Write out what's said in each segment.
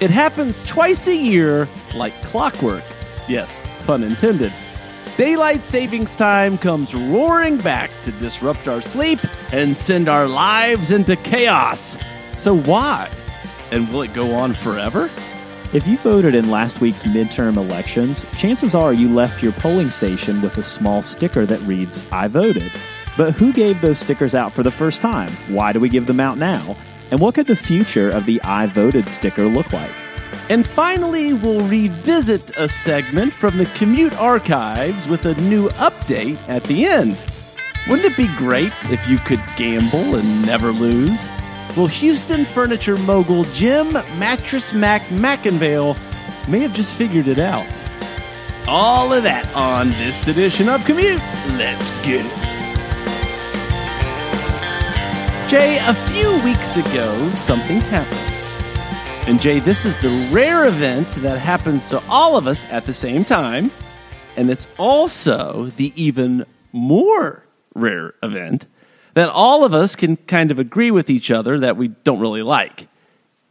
it happens twice a year like clockwork. Yes, pun intended. Daylight savings time comes roaring back to disrupt our sleep and send our lives into chaos. So, why? And will it go on forever? If you voted in last week's midterm elections, chances are you left your polling station with a small sticker that reads, I voted. But who gave those stickers out for the first time? Why do we give them out now? And what could the future of the I voted sticker look like? And finally, we'll revisit a segment from the Commute Archives with a new update at the end. Wouldn't it be great if you could gamble and never lose? Well, Houston furniture mogul Jim Mattress Mac McIngvale may have just figured it out. All of that on this edition of Commute. Let's get it. Jay, a few weeks ago, something happened. And Jay, this is the rare event that happens to all of us at the same time. And it's also the even more rare event that all of us can kind of agree with each other that we don't really like.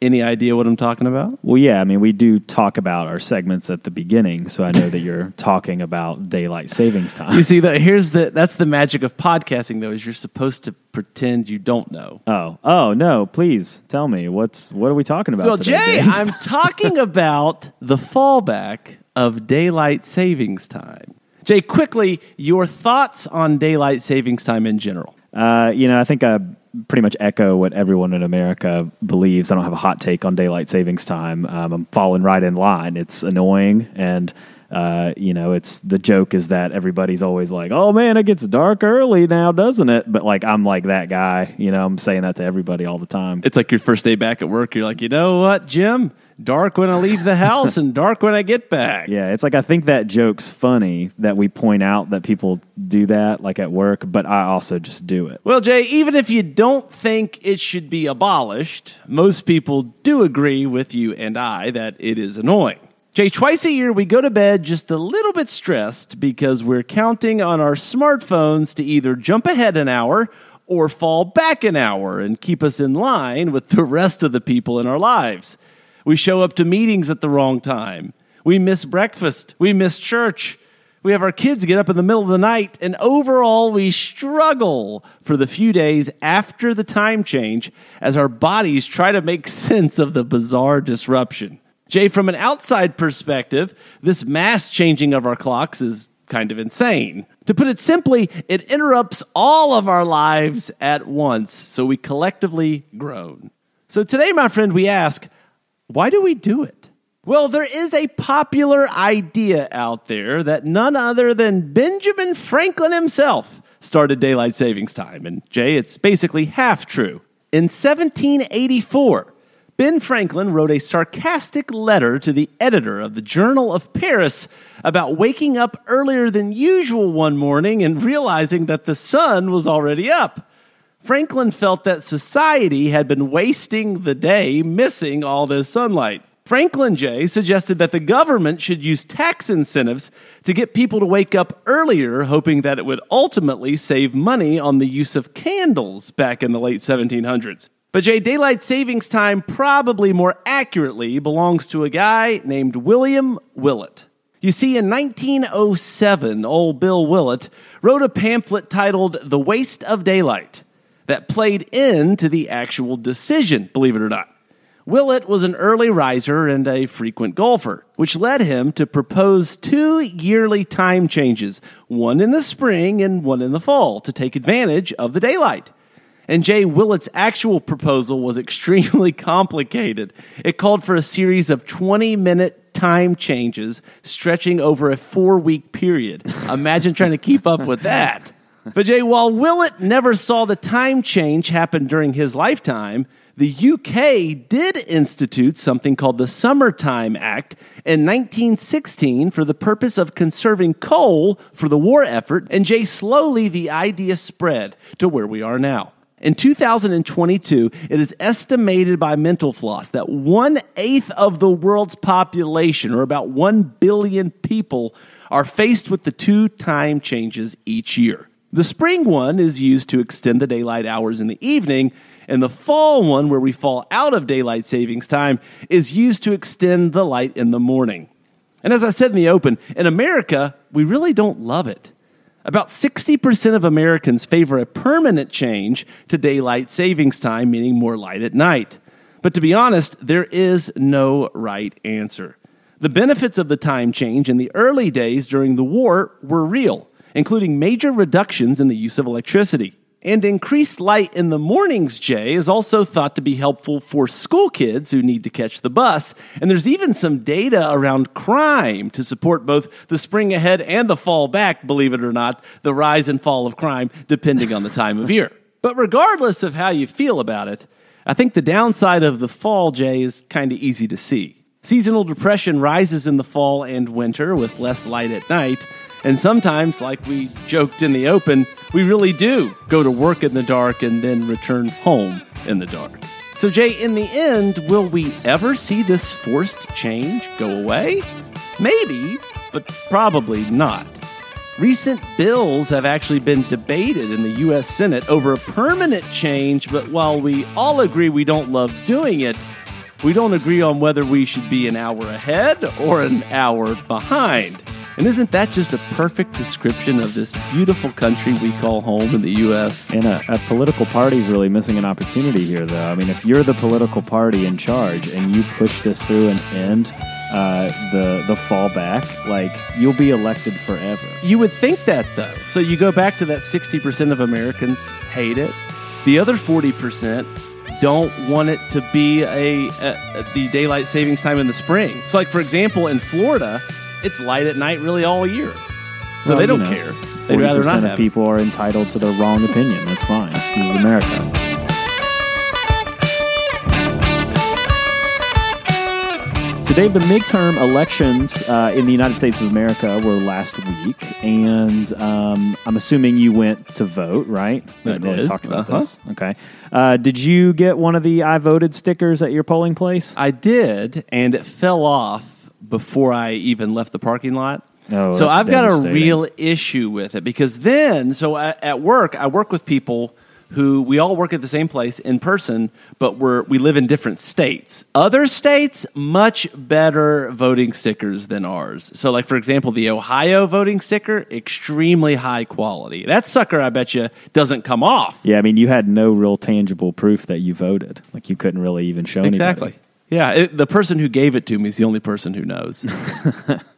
Any idea what I'm talking about? Well, yeah, I mean, we do talk about our segments at the beginning, so I know that you're talking about daylight savings time. You see, that here's the that's the magic of podcasting, though, is you're supposed to pretend you don't know. Oh, oh no! Please tell me what's what are we talking about? Well, today, Jay? I'm talking about the fallback of daylight savings time. Jay, quickly, your thoughts on daylight savings time in general. Uh, you know, I think I pretty much echo what everyone in America believes. I don't have a hot take on daylight savings time. Um, I'm falling right in line. It's annoying, and uh, you know, it's the joke is that everybody's always like, "Oh man, it gets dark early now, doesn't it?" But like, I'm like that guy. You know, I'm saying that to everybody all the time. It's like your first day back at work. You're like, you know what, Jim? Dark when I leave the house and dark when I get back. Yeah, it's like I think that joke's funny that we point out that people do that like at work, but I also just do it. Well, Jay, even if you don't think it should be abolished, most people do agree with you and I that it is annoying. Jay, twice a year we go to bed just a little bit stressed because we're counting on our smartphones to either jump ahead an hour or fall back an hour and keep us in line with the rest of the people in our lives. We show up to meetings at the wrong time. We miss breakfast. We miss church. We have our kids get up in the middle of the night, and overall, we struggle for the few days after the time change as our bodies try to make sense of the bizarre disruption. Jay, from an outside perspective, this mass changing of our clocks is kind of insane. To put it simply, it interrupts all of our lives at once, so we collectively groan. So today, my friend, we ask, why do we do it? Well, there is a popular idea out there that none other than Benjamin Franklin himself started daylight savings time. And Jay, it's basically half true. In 1784, Ben Franklin wrote a sarcastic letter to the editor of the Journal of Paris about waking up earlier than usual one morning and realizing that the sun was already up. Franklin felt that society had been wasting the day missing all this sunlight. Franklin J. suggested that the government should use tax incentives to get people to wake up earlier, hoping that it would ultimately save money on the use of candles back in the late 1700s. But Jay, daylight savings time probably more accurately belongs to a guy named William Willett. You see, in 1907, old Bill Willett wrote a pamphlet titled The Waste of Daylight that played into the actual decision, believe it or not. Willett was an early riser and a frequent golfer, which led him to propose two yearly time changes, one in the spring and one in the fall, to take advantage of the daylight. And Jay Willett's actual proposal was extremely complicated. It called for a series of 20 minute time changes stretching over a four week period. Imagine trying to keep up with that. But Jay, while Willett never saw the time change happen during his lifetime, The UK did institute something called the Summertime Act in 1916 for the purpose of conserving coal for the war effort, and Jay, slowly the idea spread to where we are now. In 2022, it is estimated by Mental Floss that one eighth of the world's population, or about 1 billion people, are faced with the two time changes each year. The spring one is used to extend the daylight hours in the evening, and the fall one, where we fall out of daylight savings time, is used to extend the light in the morning. And as I said in the open, in America, we really don't love it. About 60% of Americans favor a permanent change to daylight savings time, meaning more light at night. But to be honest, there is no right answer. The benefits of the time change in the early days during the war were real, including major reductions in the use of electricity. And increased light in the mornings, Jay, is also thought to be helpful for school kids who need to catch the bus. And there's even some data around crime to support both the spring ahead and the fall back, believe it or not, the rise and fall of crime, depending on the time of year. But regardless of how you feel about it, I think the downside of the fall, Jay, is kind of easy to see. Seasonal depression rises in the fall and winter with less light at night. And sometimes, like we joked in the open, we really do go to work in the dark and then return home in the dark. So, Jay, in the end, will we ever see this forced change go away? Maybe, but probably not. Recent bills have actually been debated in the U.S. Senate over a permanent change, but while we all agree we don't love doing it, we don't agree on whether we should be an hour ahead or an hour behind. And isn't that just a perfect description of this beautiful country we call home in the U.S.? And a, a political party is really missing an opportunity here, though. I mean, if you're the political party in charge and you push this through and end uh, the the fallback, like you'll be elected forever. You would think that, though. So you go back to that 60% of Americans hate it. The other 40% don't want it to be a, a, a the daylight savings time in the spring. So, like for example, in Florida, it's light at night really all year. So Well, they don't know, care. They'd rather not 40% have of it. people are entitled to their wrong opinion. That's fine. This is America. So, Dave, the midterm elections uh, in the United States of America were last week, and um, I'm assuming you went to vote, right? We I haven't really talked about Uh-huh. this. Okay. Uh, did you get one of the I voted stickers at your polling place? I did, and it fell off before I even left the parking lot. Oh, so I've got a real issue with it because then, so at, at work, I work with people who we all work at the same place in person, but we're we live in different states. Other states much better voting stickers than ours. So, like for example, the Ohio voting sticker, extremely high quality. That sucker, I bet you, doesn't come off. Yeah, I mean, you had no real tangible proof that you voted. Like, you couldn't really even show Exactly. anybody. Yeah, it, the person who gave it to me is the only person who knows.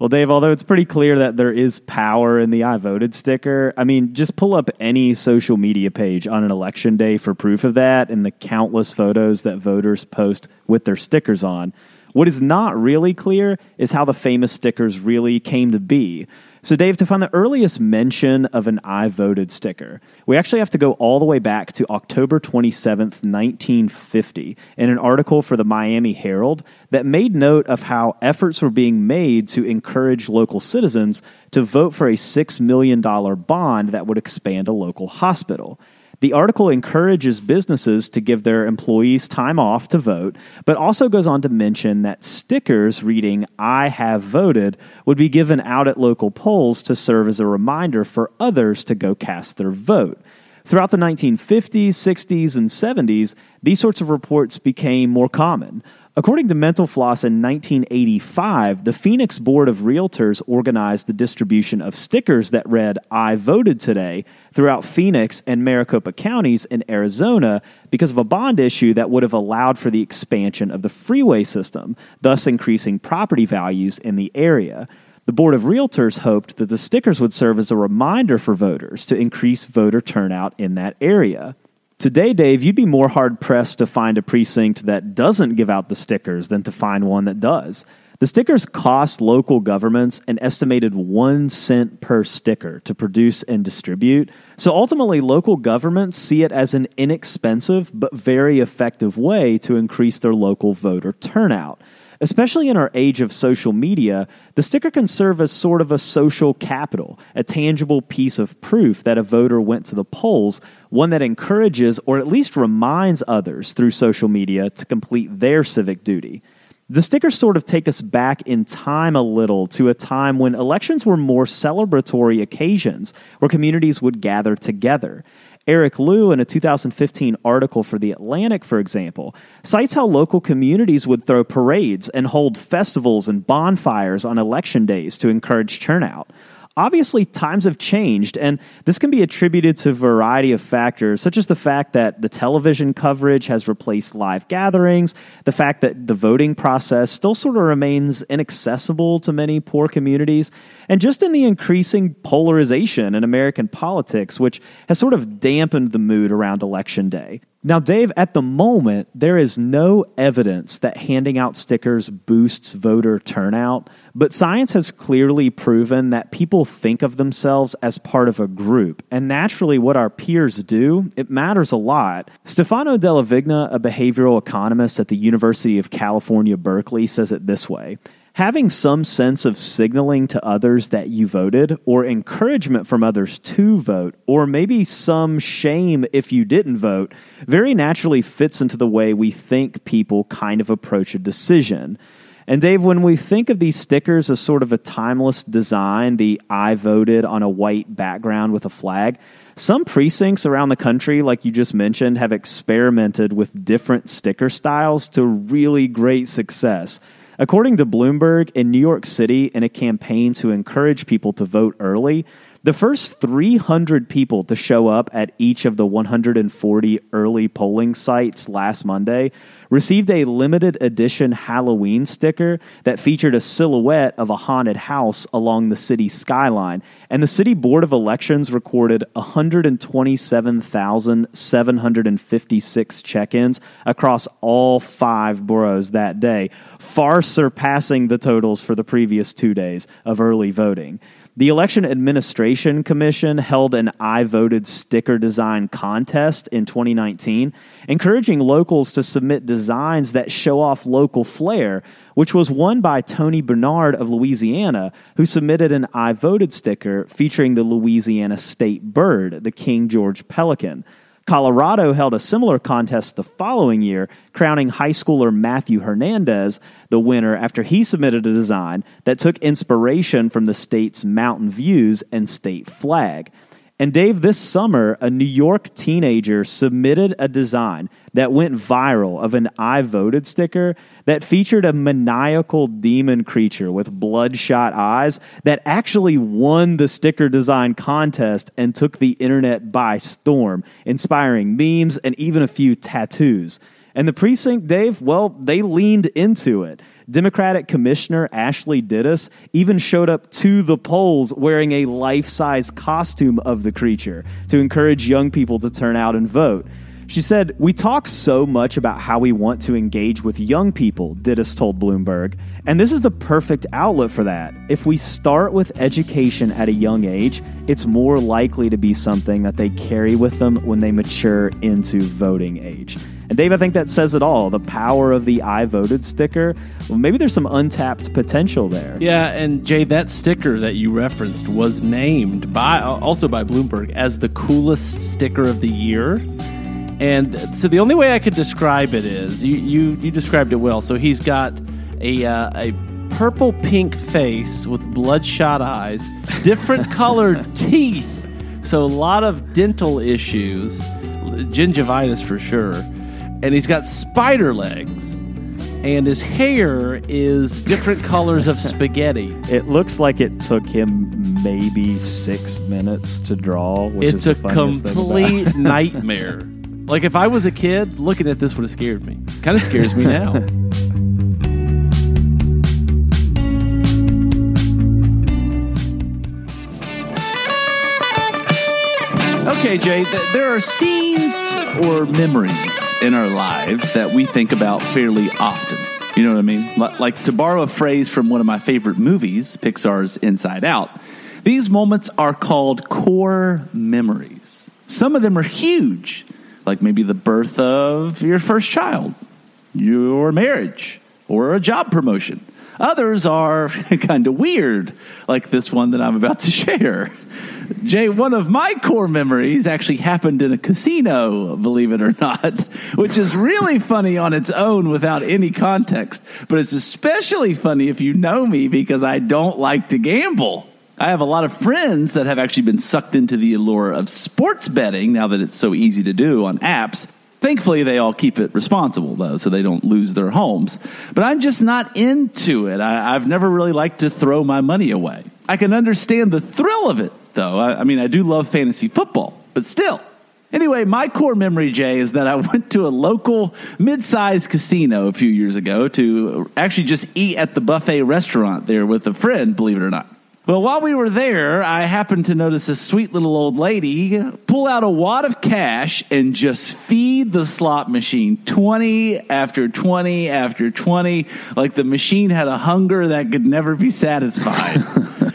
Well, Dave, although it's pretty clear that there is power in the I voted sticker, I mean, just pull up any social media page on an election day for proof of that and the countless photos that voters post with their stickers on. What is not really clear is how the famous stickers really came to be. So, Dave, to find the earliest mention of an I voted sticker, we actually have to go all the way back to October 27th, 1950, in an article for the Miami Herald that made note of how efforts were being made to encourage local citizens to vote for a $6 million bond that would expand a local hospital. The article encourages businesses to give their employees time off to vote, but also goes on to mention that stickers reading, I have voted, would be given out at local polls to serve as a reminder for others to go cast their vote. Throughout the 1950s, 60s, and 70s, these sorts of reports became more common. According to Mental Floss in 1985, the Phoenix Board of Realtors organized the distribution of stickers that read, I voted today, throughout Phoenix and Maricopa counties in Arizona because of a bond issue that would have allowed for the expansion of the freeway system, thus increasing property values in the area. The Board of Realtors hoped that the stickers would serve as a reminder for voters to increase voter turnout in that area. Today, Dave, you'd be more hard pressed to find a precinct that doesn't give out the stickers than to find one that does. The stickers cost local governments an estimated one cent per sticker to produce and distribute. So ultimately, local governments see it as an inexpensive but very effective way to increase their local voter turnout. Especially in our age of social media, the sticker can serve as sort of a social capital, a tangible piece of proof that a voter went to the polls, one that encourages or at least reminds others through social media to complete their civic duty. The stickers sort of take us back in time a little to a time when elections were more celebratory occasions where communities would gather together. Eric Liu, in a 2015 article for The Atlantic, for example, cites how local communities would throw parades and hold festivals and bonfires on election days to encourage turnout. Obviously, times have changed, and this can be attributed to a variety of factors, such as the fact that the television coverage has replaced live gatherings, the fact that the voting process still sort of remains inaccessible to many poor communities, and just in the increasing polarization in American politics, which has sort of dampened the mood around Election Day. Now, Dave, at the moment, there is no evidence that handing out stickers boosts voter turnout, but science has clearly proven that people think of themselves as part of a group. And naturally, what our peers do, it matters a lot. Stefano Della Vigna, a behavioral economist at the University of California, Berkeley, says it this way having some sense of signaling to others that you voted, or encouragement from others to vote, or maybe some shame if you didn't vote, very naturally fits into the way we think people kind of approach a decision. And Dave, when we think of these stickers as sort of a timeless design, the I voted on a white background with a flag, some precincts around the country, like you just mentioned, have experimented with different sticker styles to really great success. According to Bloomberg, in New York City, in a campaign to encourage people to vote early, the first 300 people to show up at each of the 140 early polling sites last Monday received a limited edition Halloween sticker that featured a silhouette of a haunted house along the city skyline. And the City Board of Elections recorded 127,756 check ins across all five boroughs that day, far surpassing the totals for the previous two days of early voting. The Election Administration Commission held an I voted sticker design contest in 2019, encouraging locals to submit designs that show off local flair, which was won by Tony Bernard of Louisiana, who submitted an I voted sticker featuring the Louisiana state bird, the King George pelican. Colorado held a similar contest the following year, crowning high schooler Matthew Hernandez the winner after he submitted a design that took inspiration from the state's mountain views and state flag. And Dave, this summer, a New York teenager submitted a design that went viral of an I voted sticker that featured a maniacal demon creature with bloodshot eyes that actually won the sticker design contest and took the internet by storm, inspiring memes and even a few tattoos. And the precinct, Dave, well, they leaned into it. Democratic Commissioner Ashley Dittus even showed up to the polls wearing a life size costume of the creature to encourage young people to turn out and vote. She said, We talk so much about how we want to engage with young people, Dittus told Bloomberg, and this is the perfect outlet for that. If we start with education at a young age, it's more likely to be something that they carry with them when they mature into voting age. And Dave, I think that says it all. The power of the I voted sticker. Well, maybe there's some untapped potential there. Yeah, and Jay, that sticker that you referenced was named by also by Bloomberg as the coolest sticker of the year. And so the only way I could describe it is you you, you described it well. So he's got a uh, a purple pink face with bloodshot eyes, different colored teeth. So a lot of dental issues, gingivitis for sure. And he's got spider legs. And his hair is different colors of spaghetti. It looks like it took him maybe six minutes to draw. Which it's a complete nightmare. Like if I was a kid, looking at this would have scared me. Kind of scares me now. Okay, Jay, th- there are scenes or memories in our lives that we think about fairly often. You know what I mean? Li- Like to borrow a phrase from one of my favorite movies, Pixar's Inside Out, these moments are called core memories. Some of them are huge, like maybe the birth of your first child, your marriage, or a job promotion. Others are kind of weird, like this one that I'm about to share. Jay, one of my core memories actually happened in a casino, believe it or not, which is really funny on its own without any context. But it's especially funny if you know me because I don't like to gamble. I have a lot of friends that have actually been sucked into the allure of sports betting now that it's so easy to do on apps. Thankfully, they all keep it responsible, though, so they don't lose their homes. But I'm just not into it. I, I've never really liked to throw my money away. I can understand the thrill of it, though. I, I mean, I do love fantasy football, but still. Anyway, my core memory, Jay, is that I went to a local mid sized casino a few years ago to actually just eat at the buffet restaurant there with a friend, believe it or not. Well, while we were there, I happened to notice a sweet little old lady pull out a wad of cash and just feed the slot machine 20 after 20 after 20, like the machine had a hunger that could never be satisfied.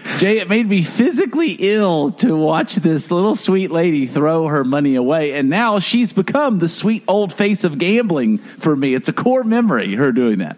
Jay, it made me physically ill to watch this little sweet lady throw her money away. And now she's become the sweet old face of gambling for me. It's a core memory, her doing that.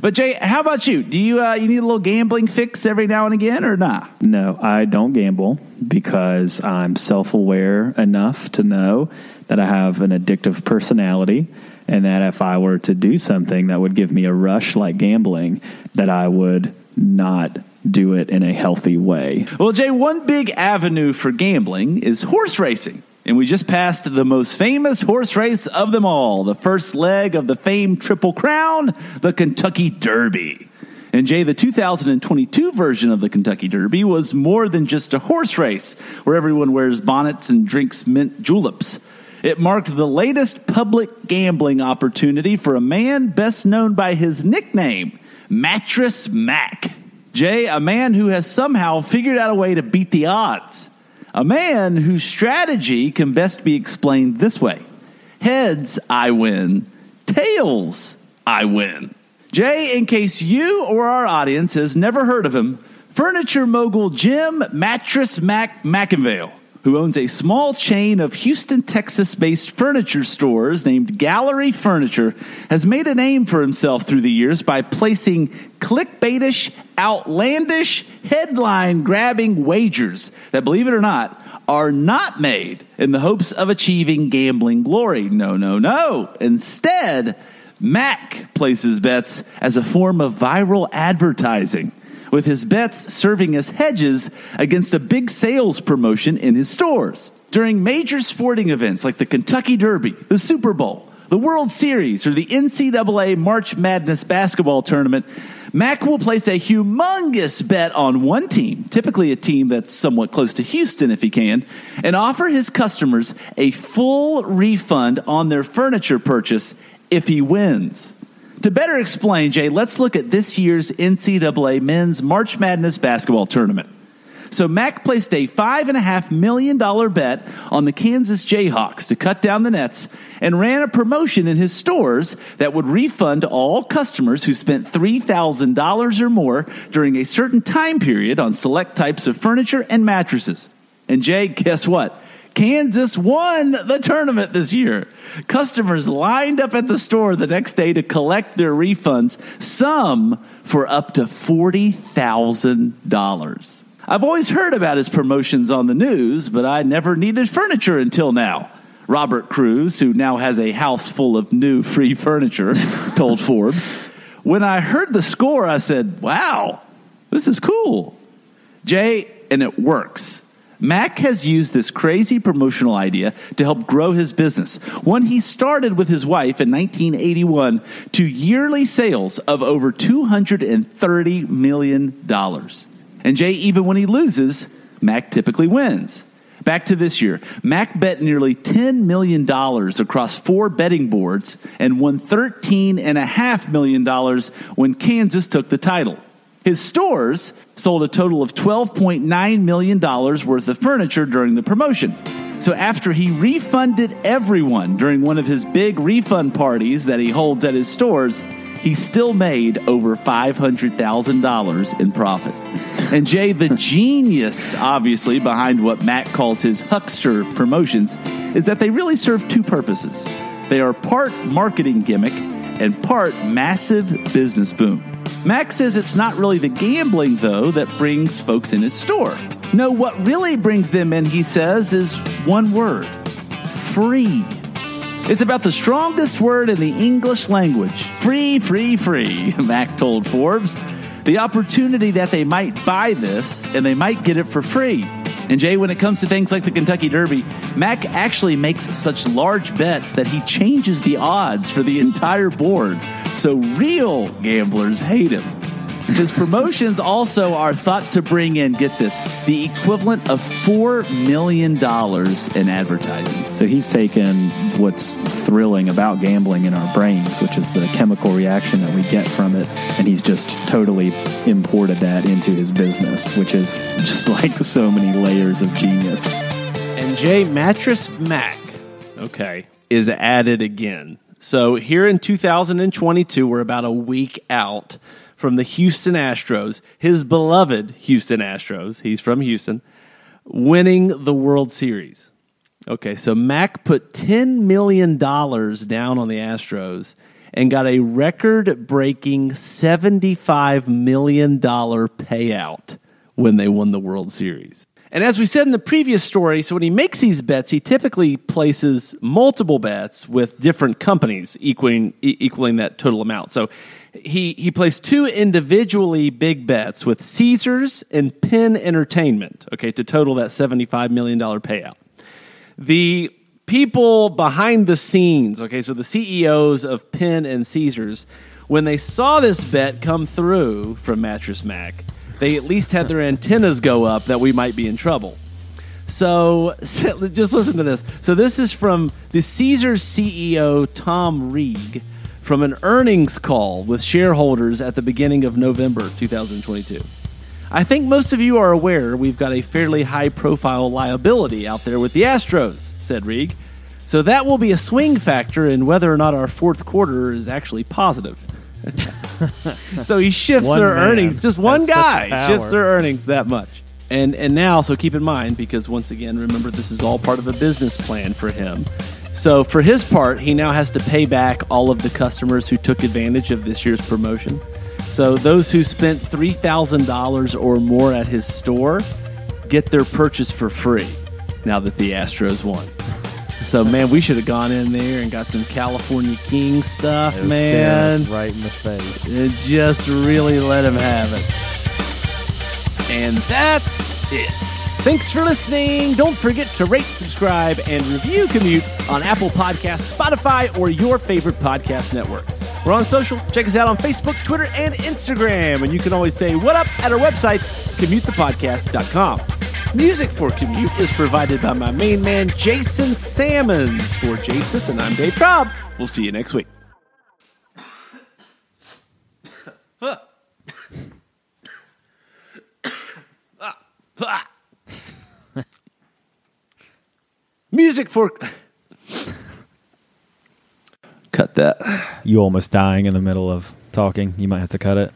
But Jay, how about you? Do you uh, you need a little gambling fix every now and again, or not? No, I don't gamble because I'm self aware enough to know that I have an addictive personality and that if I were to do something that would give me a rush like gambling, that I would not do it in a healthy way. Well, Jay, one big avenue for gambling is horse racing. And we just passed the most famous horse race of them all, the first leg of the famed Triple Crown, the Kentucky Derby. And Jay, the 2022 version of the Kentucky Derby was more than just a horse race where everyone wears bonnets and drinks mint juleps. It marked the latest public gambling opportunity for a man best known by his nickname, Mattress Mac. Jay, a man who has somehow figured out a way to beat the odds. A man whose strategy can best be explained this way Heads, I win. Tails, I win. Jay, in case you or our audience has never heard of him, furniture mogul Jim Mattress Mac McIngvale, who owns a small chain of Houston, Texas based furniture stores named Gallery Furniture, has made a name for himself through the years by placing clickbaitish, outlandish, headline grabbing wagers that, believe it or not, are not made in the hopes of achieving gambling glory. No, no, no. Instead, Mac places bets as a form of viral advertising, with his bets serving as hedges against a big sales promotion in his stores. During major sporting events like the Kentucky Derby, the Super Bowl, the World Series, or the NCAA March Madness basketball tournament, Mac will place a humongous bet on one team, typically a team that's somewhat close to Houston if he can, and offer his customers a full refund on their furniture purchase if he wins. To better explain, Jay, let's look at this year's NCAA men's March Madness basketball tournament. So Mac placed a $5.5 million bet on the Kansas Jayhawks to cut down the nets and ran a promotion in his stores that would refund all customers who spent $3,000 or more during a certain time period on select types of furniture and mattresses. And Jay, guess what? Kansas won the tournament this year. Customers lined up at the store the next day to collect their refunds, some for up to $40,000. I've always heard about his promotions on the news, but I never needed furniture until now. Robert Cruz, who now has a house full of new free furniture, told Forbes. When I heard the score, I said, wow, this is cool. Jay, and it works. Mac has used this crazy promotional idea to help grow his business. One he started with his wife in 1981 to yearly sales of over $230 million. And Jay, even when he loses, Mac typically wins. Back to this year, Mac bet nearly $10 million across four betting boards and won $13.5 million when Kansas took the title. His stores sold a total of $12.9 million worth of furniture during the promotion. So after he refunded everyone during one of his big refund parties that he holds at his stores, he still made over $500,000 in profit. And Jay, the genius, obviously, behind what Matt calls his huckster promotions, is that they really serve two purposes. They are part marketing gimmick and part massive business boom. Mac says it's not really the gambling, though, that brings folks in his store. No, what really brings them in, he says, is one word free. It's about the strongest word in the English language free, free, free, Mac told Forbes. The opportunity that they might buy this and they might get it for free. And Jay, when it comes to things like the Kentucky Derby, Mac actually makes such large bets that he changes the odds for the entire board. So real gamblers hate him. His promotions also are thought to bring in, get this, the equivalent of $4 million in advertising. So he's taken what's thrilling about gambling in our brains, which is the chemical reaction that we get from it, and he's just totally imported that into his business, which is just like so many layers of genius. And Jay Mattress Mac, okay, is added again. So here in 2022, we're about a week out from the Houston Astros, his beloved Houston Astros, he's from Houston, winning the World Series. Okay, so Mac put $10 million down on the Astros and got a record breaking $75 million payout when they won the World Series. And as we said in the previous story, so when he makes these bets, he typically places multiple bets with different companies equaling, e- equaling that total amount. So he, he placed two individually big bets with Caesars and Penn Entertainment, okay, to total that $75 million payout. The people behind the scenes, okay, so the CEOs of Penn and Caesars, when they saw this bet come through from Mattress Mac, they at least had their antennas go up that we might be in trouble. So, just listen to this. So this is from the Caesars CEO Tom Reeg from an earnings call with shareholders at the beginning of November 2022. I think most of you are aware we've got a fairly high profile liability out there with the Astros, said Reeg. So that will be a swing factor in whether or not our fourth quarter is actually positive. so he shifts One their man. earnings. Just one such guy power. shifts their earnings that much. And and now, so keep in mind because once again, remember this is all part of a business plan for him. So for his part, he now has to pay back all of the customers who took advantage of this year's promotion. So those who spent three thousand dollars or more at his store get their purchase for free. Now that the Astros won. So man, we should have gone in there and got some California King stuff, It man. right in the face. It just really let him have it. And that's it. Thanks for listening. Don't forget to rate, subscribe, and review Commute on Apple Podcasts, Spotify, or your favorite podcast network. We're on social. Check us out on Facebook, Twitter, and Instagram. And you can always say what up at our website, commutethepodcast.com. Music for Commute is provided by my main man, Jason Salmons. For Jason, and I'm Dave Traub. We'll see you next week. Music for. Cut that. You almost dying in the middle of talking. You might have to cut it.